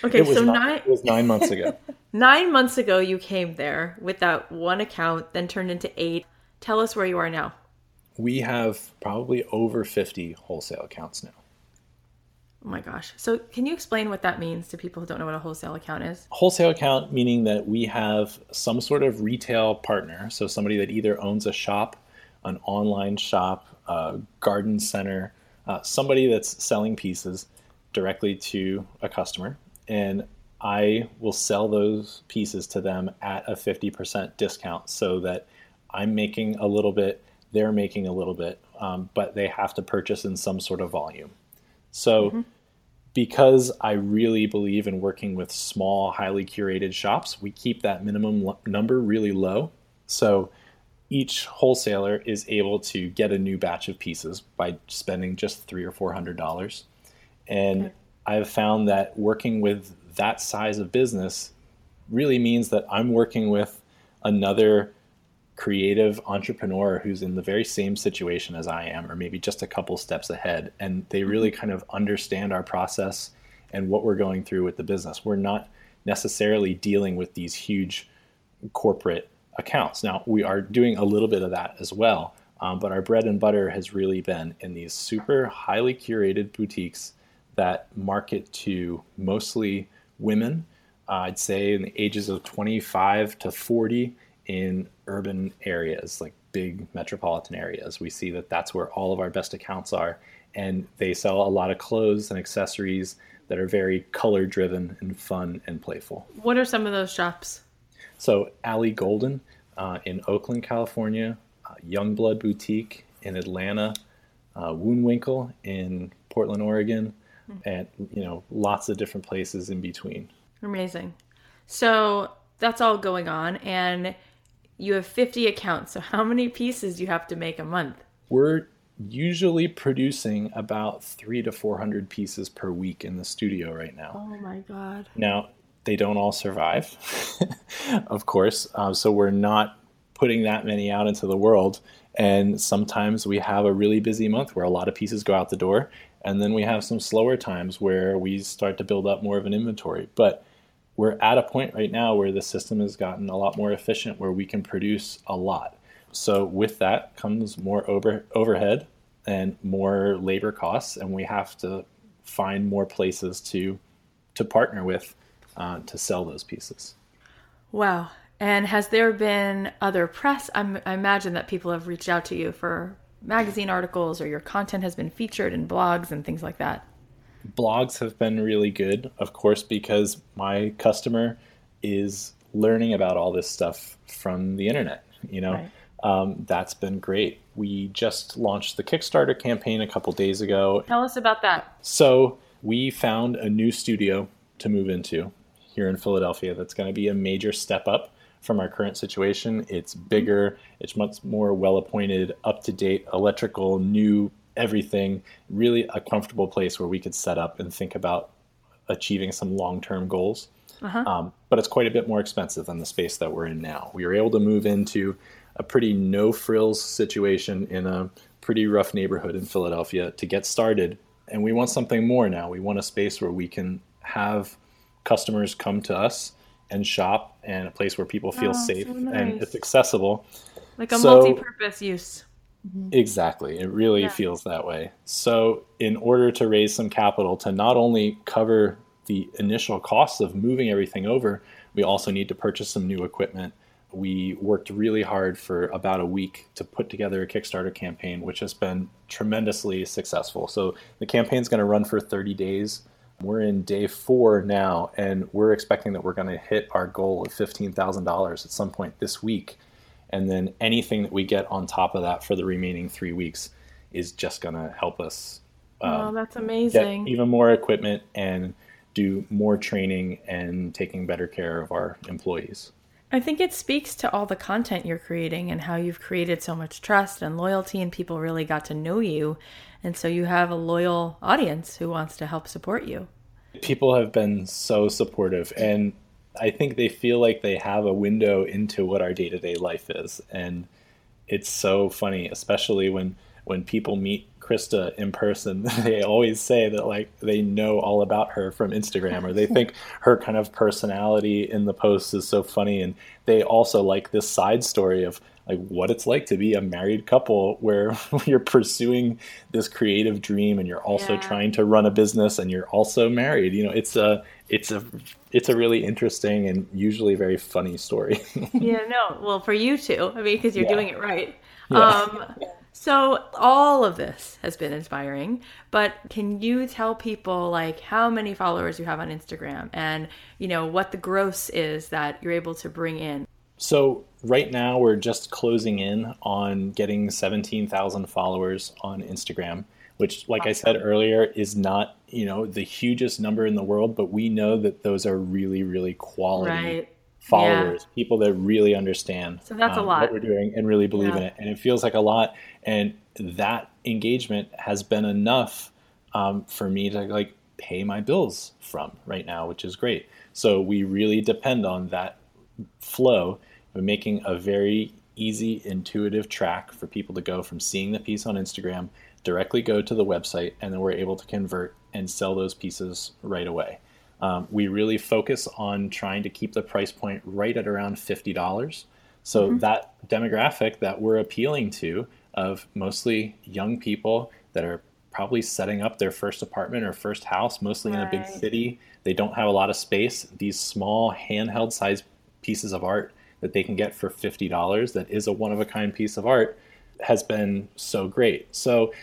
Okay, it, was so not- nine it was nine months ago. (laughs) nine months ago you came there with that one account, then turned into eight. Tell us where you are now. We have probably over 50 wholesale accounts now. Oh my gosh. So, can you explain what that means to people who don't know what a wholesale account is? wholesale account meaning that we have some sort of retail partner so somebody that either owns a shop an online shop a garden center uh, somebody that's selling pieces directly to a customer. And i will sell those pieces to them at a 50% discount so that i'm making a little bit they're making a little bit um, but they have to purchase in some sort of volume. So because I really believe in working with small, highly curated shops, we keep that minimum l- number really low. So each wholesaler is able to get a new batch of pieces by spending just three or four hundred dollars. And I've found that working with that size of business really means that I'm working with another creative entrepreneur who's in the very same situation as I am, or maybe just a couple steps ahead. And they really mm-hmm. kind of understand our process and what we're going through with the business. We're not necessarily dealing with these huge corporate accounts. Now, we are doing a little bit of that as well, um, but our bread and butter has really been in these super highly curated boutiques that market to mostly women. Uh, I'd say in the ages of 25 to 40 in urban areas, like big metropolitan areas. We see that that's where all of our best accounts are. And they sell a lot of clothes and accessories that are very color driven and fun and playful. What are some of those shops? So Ali Golden uh, in Oakland, California, uh, Youngblood Boutique in Atlanta, uh, Woonwinkle in Portland, Oregon, and you know lots of different places in between. Amazing. So, that's all going on, and you have 50 accounts. So, how many pieces do you have to make a month? We're usually producing about three to four hundred pieces per week in the studio right now. Oh my God. Now, they don't all survive, (laughs) of course. Uh, so we're not putting that many out into the world. And sometimes we have a really busy month where a lot of pieces go out the door. And then we have some slower times where we start to build up more of an inventory. But we're at a point right now where the system has gotten a lot more efficient where we can produce a lot. So with that comes more over, overhead and more labor costs, and we have to find more places to to partner with uh, to sell those pieces. Wow. And has there been other press? I'm, I imagine that people have reached out to you for magazine articles or your content has been featured in blogs and things like that. Blogs have been really good, of course, because my customer is learning about all this stuff from the internet. You know, Right. um, that's been great. We just launched the Kickstarter campaign a couple days ago, Tell us about that. So we found a new studio to move into here in Philadelphia that's going to be a major step up from our current situation. It's bigger, it's much more well appointed, up to date, electrical, new, everything. Really a comfortable place where we could set up and think about achieving some long term goals. Um, but it's quite a bit more expensive than the space that we're in now. We were able to move into a pretty no frills situation in a pretty rough neighborhood in Philadelphia to get started. And we want something more now. We want a space where we can have customers come to us and shop and a place where people feel Oh, safe so and it's accessible. Like a So- multi purpose use. Mm-hmm. Exactly. It really Yeah. feels that way. So, in order to raise some capital to not only cover the initial costs of moving everything over, we also need to purchase some new equipment. We worked really hard for about a week to put together a Kickstarter campaign, which has been tremendously successful. So, the campaign's going to run for 30 days. We're in day four now, and we're expecting that we're going to hit our goal of $15,000 at some point this week and then anything that we get on top of that for the remaining three weeks is just going to help us oh, um, that's amazing. get even more equipment and do more training and taking better care of our employees. I think it speaks to all the content you're creating and how you've created so much trust and loyalty, and people really got to know you. And so you have a loyal audience who wants to help support you. People have been so supportive, and I think they feel like they have a window into what our day to day life is. And it's so funny, especially when when people meet Krista in person, (laughs) they always say that like they know all about her from Instagram or they think (laughs) her kind of personality in the posts is so funny and they also like this side story of like what it's like to be a married couple where (laughs) you're pursuing this creative dream and you're also yeah. trying to run a business and you're also married. You know, it's a it's a it's a really interesting and usually very funny story. yeah, no. Well, for you too. I mean, because you're yeah. doing it right. Yeah. Um, so all of this has been inspiring, but can you tell people like how many followers you have on Instagram and you know what the gross is that you're able to bring in? So right now we're just closing in on getting 17,000 followers on Instagram, which like awesome. I said earlier is not, you know, the hugest number in the world, but we know that those are really really quality right followers, yeah. people that really understand so that's um, a lot. what we're doing and really believe yeah. in it. And it feels like a lot. And that engagement has been enough um, for me to like pay my bills from right now, which is great. So we really depend on that flow of making a very easy, intuitive track for people to go from seeing the piece on Instagram, directly go to the website, and then we're able to convert and sell those pieces right away. Um, we really focus on trying to keep the price point right at around $50. So mm-hmm. that demographic that we're appealing to of mostly young people that are probably setting up their first apartment or first house, mostly right. in a big city. They don't have a lot of space. These small handheld size pieces of art that they can get for $50 that is a one of a kind piece of art has been so great. So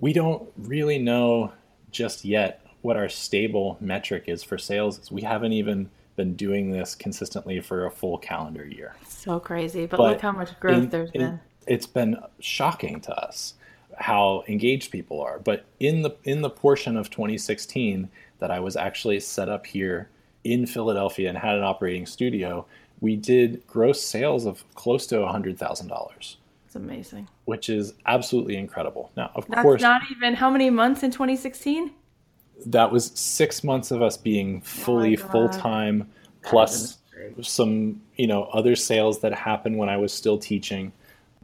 we don't really know just yet what our stable metric is for sales is we haven't even been doing this consistently for a full calendar year. So crazy, but, but look how much growth in, there's been. It's been shocking to us how engaged people are. But in the in the portion of 2016 that I was actually set up here in Philadelphia and had an operating studio, we did gross sales of close to $100,000. It's amazing. Which is absolutely incredible. Now, of That's course, not even how many months in 2016? That was six months of us being oh fully oh full time, plus some you know other sales that happened when I was still teaching.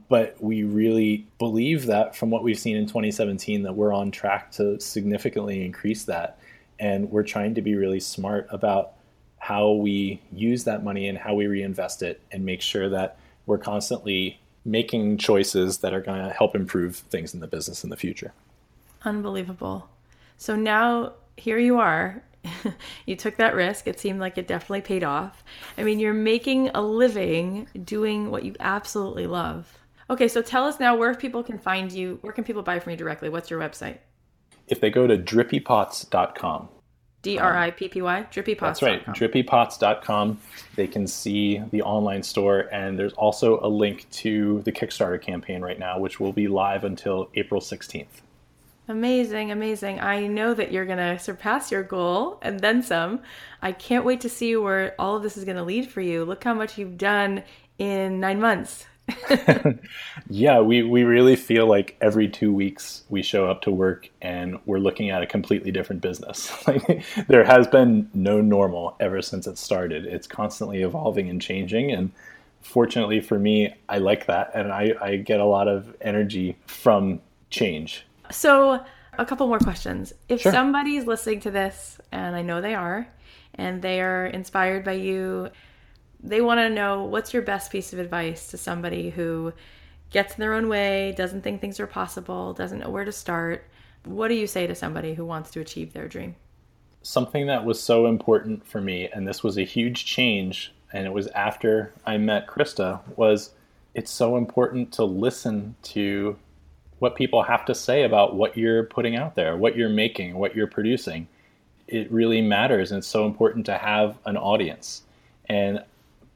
But we really believe that from what we've seen in 2017 that we're on track to significantly increase that, and we're trying to be really smart about how we use that money and how we reinvest it, and make sure that we're constantly making choices that are going to help improve things in the business in the future. Unbelievable. So now here you are. (laughs) you took that risk. It seemed like it definitely paid off. I mean, you're making a living doing what you absolutely love. Okay, so tell us now where people can find you. Where can people buy from you directly? What's your website? If they go to drippypots.com, D R I P P Y, drippypots. That's right, drippypots.com. They can see the online store, and there's also a link to the Kickstarter campaign right now, which will be live until April 16th. Amazing, amazing. I know that you're going to surpass your goal and then some. I can't wait to see where all of this is going to lead for you. Look how much you've done in nine months. (laughs) yeah, we, we really feel like every two weeks we show up to work and we're looking at a completely different business. (laughs) like, there has been no normal ever since it started. It's constantly evolving and changing. And fortunately for me, I like that. And I, I get a lot of energy from change so, a couple more questions. If sure. somebody's listening to this, and I know they are, and they are inspired by you, they want to know what's your best piece of advice to somebody who gets in their own way, doesn't think things are possible, doesn't know where to start. What do you say to somebody who wants to achieve their dream? Something that was so important for me, and this was a huge change, and it was after I met Krista, was it's so important to listen to what people have to say about what you're putting out there, what you're making, what you're producing. It really matters, and it's so important to have an audience. And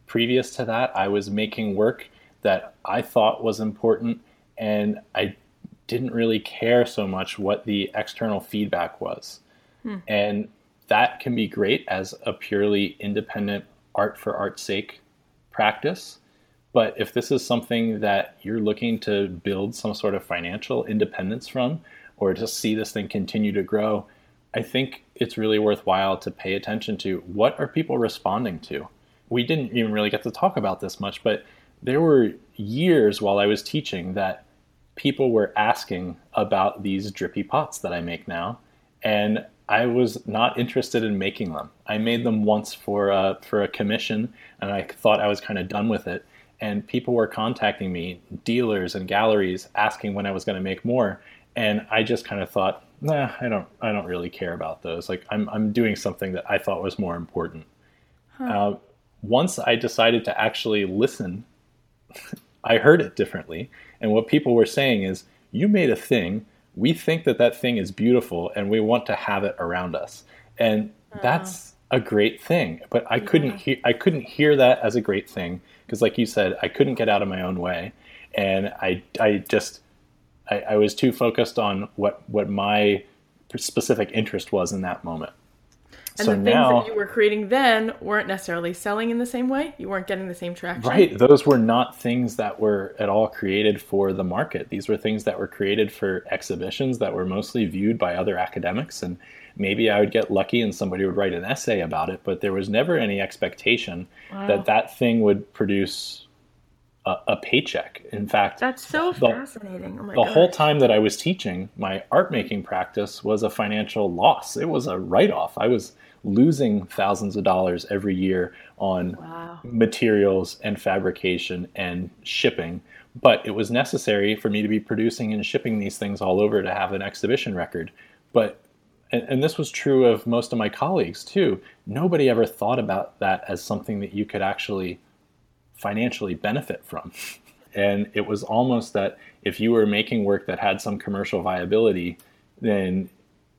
previous to that, I was making work that I thought was important, and I didn't really care so much what the external feedback was. Hmm. And that can be great as a purely independent art for art's sake practice. But if this is something that you're looking to build some sort of financial independence from, or to see this thing continue to grow, I think it's really worthwhile to pay attention to what are people responding to. We didn't even really get to talk about this much, but there were years while I was teaching that people were asking about these drippy pots that I make now, and I was not interested in making them. I made them once for a, for a commission, and I thought I was kind of done with it. And people were contacting me, dealers and galleries, asking when I was going to make more, and I just kind of thought, nah, I don't, I don't really care about those. Like I'm, I'm doing something that I thought was more important. Huh. Uh, once I decided to actually listen, (laughs) I heard it differently. And what people were saying is, you made a thing. We think that that thing is beautiful, and we want to have it around us. And that's a great thing. But I yeah. couldn't hear, I couldn't hear that as a great thing because, like you said, I couldn't get out of my own way, and I, I just I, I was too focused on what what my specific interest was in that moment. And so the things now, that you were creating then weren't necessarily selling in the same way. You weren't getting the same traction. Right. Those were not things that were at all created for the market. These were things that were created for exhibitions that were mostly viewed by other academics. And maybe I would get lucky and somebody would write an essay about it, but there was never any expectation wow. that that thing would produce a, a paycheck. In fact, that's so the, fascinating. Oh the gosh. whole time that I was teaching, my art making practice was a financial loss. It was a write off. I was losing thousands of dollars every year on wow. materials and fabrication and shipping. But it was necessary for me to be producing and shipping these things all over to have an exhibition record. But and, and, this was true of most of my colleagues too. Nobody ever thought about that as something that you could actually financially benefit from. (laughs) And it was almost that if you were making work that had some commercial viability, then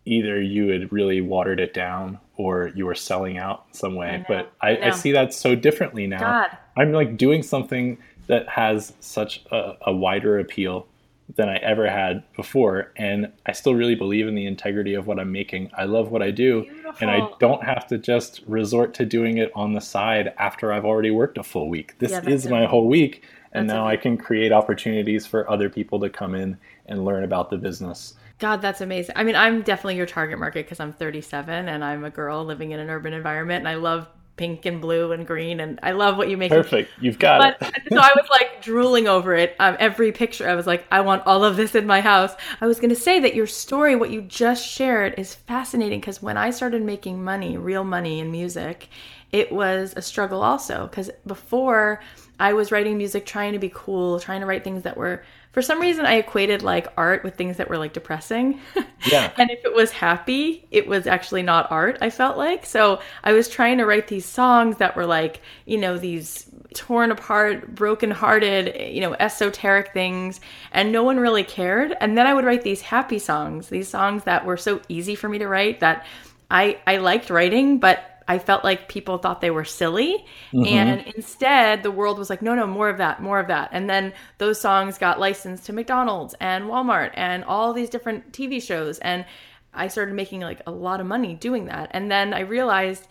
either you had really watered it down or you were selling out some way. I but I, I, I, see that so differently now. God. I'm like doing something that has such a, a wider appeal than I ever had before. And I still really believe in the integrity of what I'm making. I love what I do. Beautiful. And I don't have to just resort to doing it on the side after I've already worked a full week. This yeah, is my whole week. And that's now I can create opportunities for other people to come in and learn about the business. God, that's amazing. I mean, I'm definitely your target market because I'm 37 and I'm a girl living in an urban environment and I love pink and blue and green and I love what you make. Perfect. You've got but, it. (laughs) so I was like drooling over it. Um, every picture I was like, I want all of this in my house. I was going to say that your story, what you just shared is fascinating because when I started making money, real money in music, it was a struggle also because before I was writing music trying to be cool, trying to write things that were for some reason I equated like art with things that were like depressing. (laughs) Yeah. and if it was happy, it was actually not art, I felt like. So I was trying to write these songs that were like, you know, these torn apart, broken hearted, you know, esoteric things, and no one really cared. And then I would write these happy songs, these songs that were so easy for me to write that I I liked writing, but I felt like people thought they were silly. Mm-hmm. And instead, the world was like, no, no, more of that, more of that. And then those songs got licensed to McDonald's and Walmart and all these different TV shows. And I started making like a lot of money doing that. And then I realized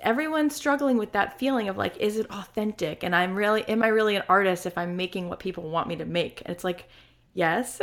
everyone's struggling with that feeling of like, is it authentic? And I'm really, am I really an artist if I'm making what people want me to make? And it's like, Yes.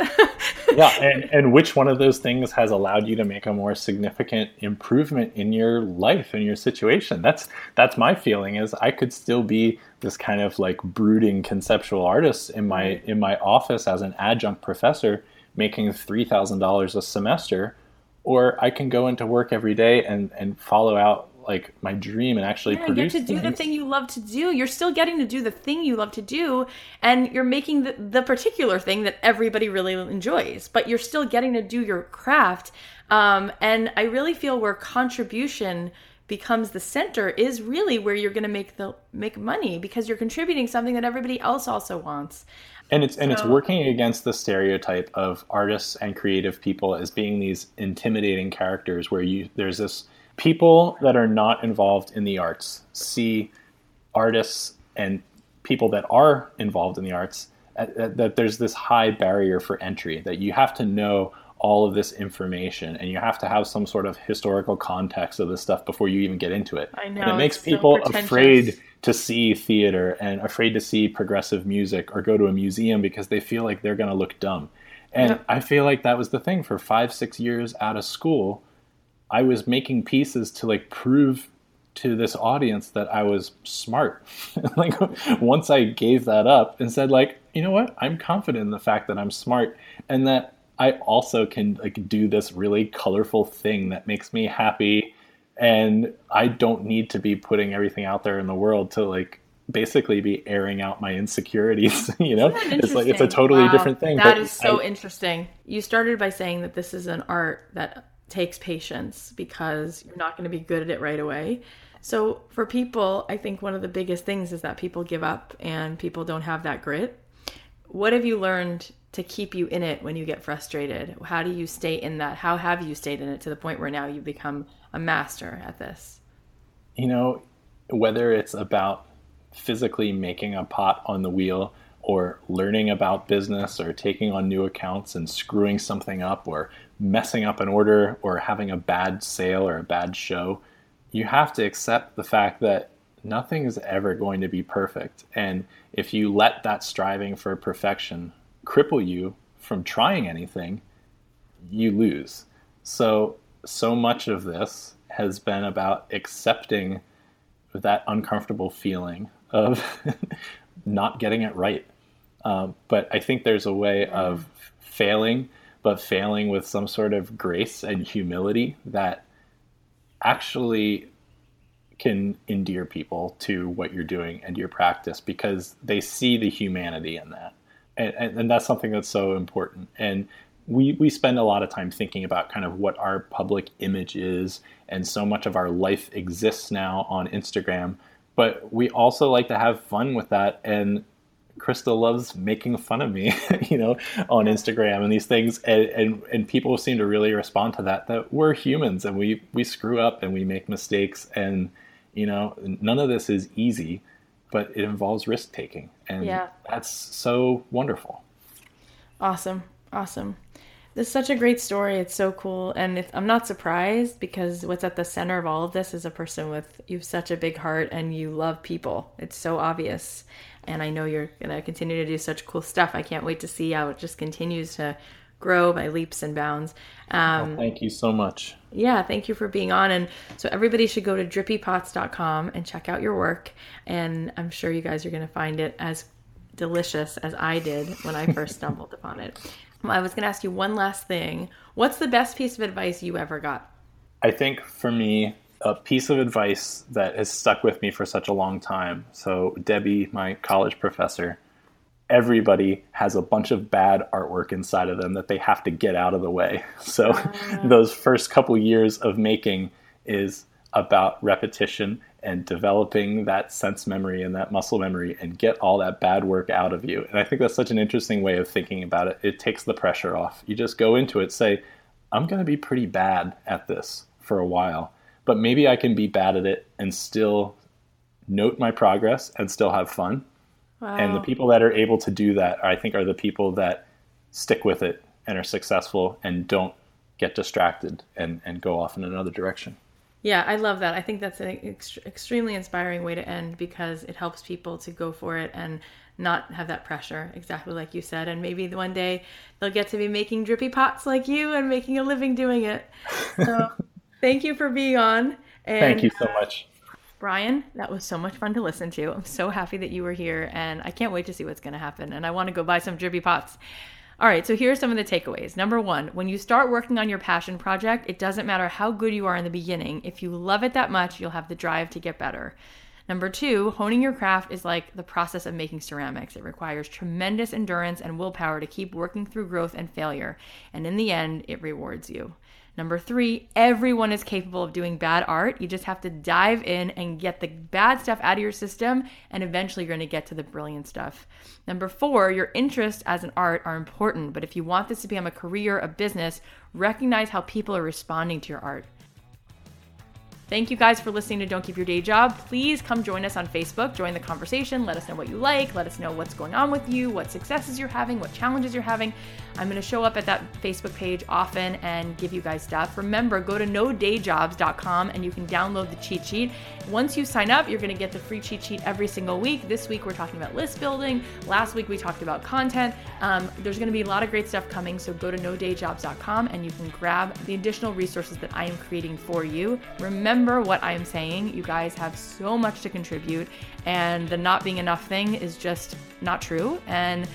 yeah, (laughs) and, and which one of those things has allowed you to make a more significant improvement in your life and your situation? That's that's my feeling is I could still be this kind of like brooding conceptual artist in my in my office as an adjunct professor making three thousand dollars a semester, or I can go into work every day and, and follow out like my dream and actually yeah, produce. You get to do things. the thing you love to do. You're still getting to do the thing you love to do, and you're making the, the particular thing that everybody really enjoys. But you're still getting to do your craft. Um, and I really feel where contribution becomes the center is really where you're going to make the make money because you're contributing something that everybody else also wants and it's and it's working against the stereotype of artists and creative people as being these intimidating characters where you there's this people that are not involved in the arts see artists and people that are involved in the arts uh, uh, that there's this high barrier for entry that you have to know all of this information and you have to have some sort of historical context of this stuff before you even get into it. I know. And it makes people so afraid to see theater and afraid to see progressive music or go to a museum because they feel like they're going to look dumb. And yep. I feel like that was the thing for five, six years out of school. I was making pieces to like prove to this audience that I was smart. (laughs) like once I gave that up and said like, you know what? I'm confident in the fact that I'm smart and that I also can like do this really colorful thing that makes me happy and I don't need to be putting everything out there in the world to like basically be airing out my insecurities (laughs) you know it's like it's a totally wow. different thing That is so I, interesting you started by saying that this is an art that takes patience because you're not going to be good at it right away. So for people i think one of the biggest things is that people give up and people don't have that grit. What have you learned to keep you in it when you get frustrated? How do you stay in that? How have you stayed in it to the point where now you become a master at this? You know whether it's about physically making a pot on the wheel or learning about business or taking on new accounts and screwing something up or messing up an order or having a bad sale or a bad show, you have to accept the fact that nothing is ever going to be perfect. And if you let that striving for perfection cripple you from trying anything, you lose. So, so much of this has been about accepting that uncomfortable feeling of (laughs) not getting it right. Um, but I think there's a way of failing, but failing with some sort of grace and humility that actually can endear people to what you're doing and your practice because they see the humanity in that. And, and, and, that's something that's so important. And we, we spend a lot of time thinking about kind of what our public image is. And so much of our life exists now on Instagram but we also like to have fun with that and Krista loves making fun of me, (laughs) you know, on Instagram and these things, and, and, and people seem to really respond to that. That we're humans and we we screw up and we make mistakes, and you know, none of this is easy, but it involves risk taking, and yeah. that's so wonderful. Awesome, awesome. This is such a great story. It's so cool. And if, I'm not surprised because what's at the center of all of this is a person with you have such a big heart and you love people. It's so obvious. And I know you're going to continue to do such cool stuff. I can't wait to see how it just continues to grow by leaps and bounds. Um, well, thank you so much. Yeah, thank you for being on. And so everybody should go to drippypots.com and check out your work. And I'm sure you guys are going to find it as delicious as I did when I first (laughs) stumbled upon it. I was going to ask you one last thing. What's the best piece of advice you ever got? I think for me, a piece of advice that has stuck with me for such a long time. So, Debbie, my college professor, everybody has a bunch of bad artwork inside of them that they have to get out of the way. (laughs) So, uh. those first couple years of making is about repetition and developing that sense memory and that muscle memory and get all that bad work out of you. And I think that's such an interesting way of thinking about it. It takes the pressure off. You just go into it, say, I'm going to be pretty bad at this for a while, but maybe I can be bad at it and still note my progress and still have fun. Wow. And the people that are able to do that, I think, are the people that stick with it and are successful and don't get distracted and, and go off in another direction. Yeah, I love that. I think that's an ex- extremely inspiring way to end because it helps people to go for it and not have that pressure, exactly like you said. And maybe one day they'll get to be making drippy pots like you and making a living doing it. So (laughs) thank you for being on. And, thank you so uh, much. Brian, that was so much fun to listen to. I'm so happy that you were here and I can't wait to see what's going to happen. And I want to go buy some drippy pots. All right, so here are some of the takeaways. Number one, when you start working on your passion project, it doesn't matter how good you are in the beginning. If you love it that much, you'll have the drive to get better. Number two, honing your craft is like the process of making ceramics. It requires tremendous endurance and willpower to keep working through growth and failure. And in the end, it rewards you. Number three, everyone is capable of doing bad art. You just have to dive in and get the bad stuff out of your system, and eventually you're to get to the brilliant stuff. Number four, your interests as an art are important, but if you want this to become a career, a business, recognize how people are responding to your art. Thank you guys for listening to Don't Keep Your Day Job. Please come join us on Facebook, join the conversation, let us know what you like, let us know what's going on with you, what successes you're having, what challenges you're having. I'm going to show up at that Facebook page often and give you guys stuff. Remember, go to nodayjobs.com and you can download the cheat sheet. Once you sign up, you're going to get the free cheat sheet every single week. This week, we're talking about list building. Last week, we talked about content. Um, there's going to be a lot of great stuff coming, so go to nodayjobs.com and you can grab the additional resources that I am creating for you. Remember what I am saying. You guys have so much to contribute, and the not being enough thing is just not true. And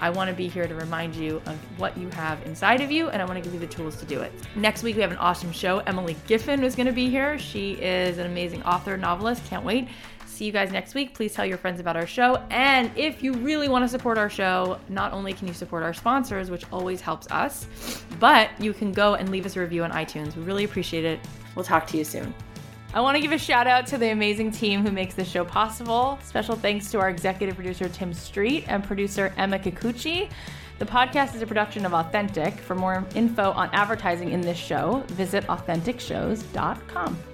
I want to be here to remind you of what you have inside of you, and I want to give you the tools to do it. Next week, we have an awesome show. Emily Giffin is going to be here. She is an amazing author, novelist. Can't wait. See you guys next week. Please tell your friends about our show. And if you really want to support our show, not only can you support our sponsors, which always helps us, but you can go and leave us a review on iTunes. We really appreciate it. We'll talk to you soon. I want to give a shout out to the amazing team who makes this show possible. Special thanks to our executive producer, Tim Street, and producer, Emma Kikuchi. The podcast is a production of Authentic. For more info on advertising in this show, visit AuthenticShows.com.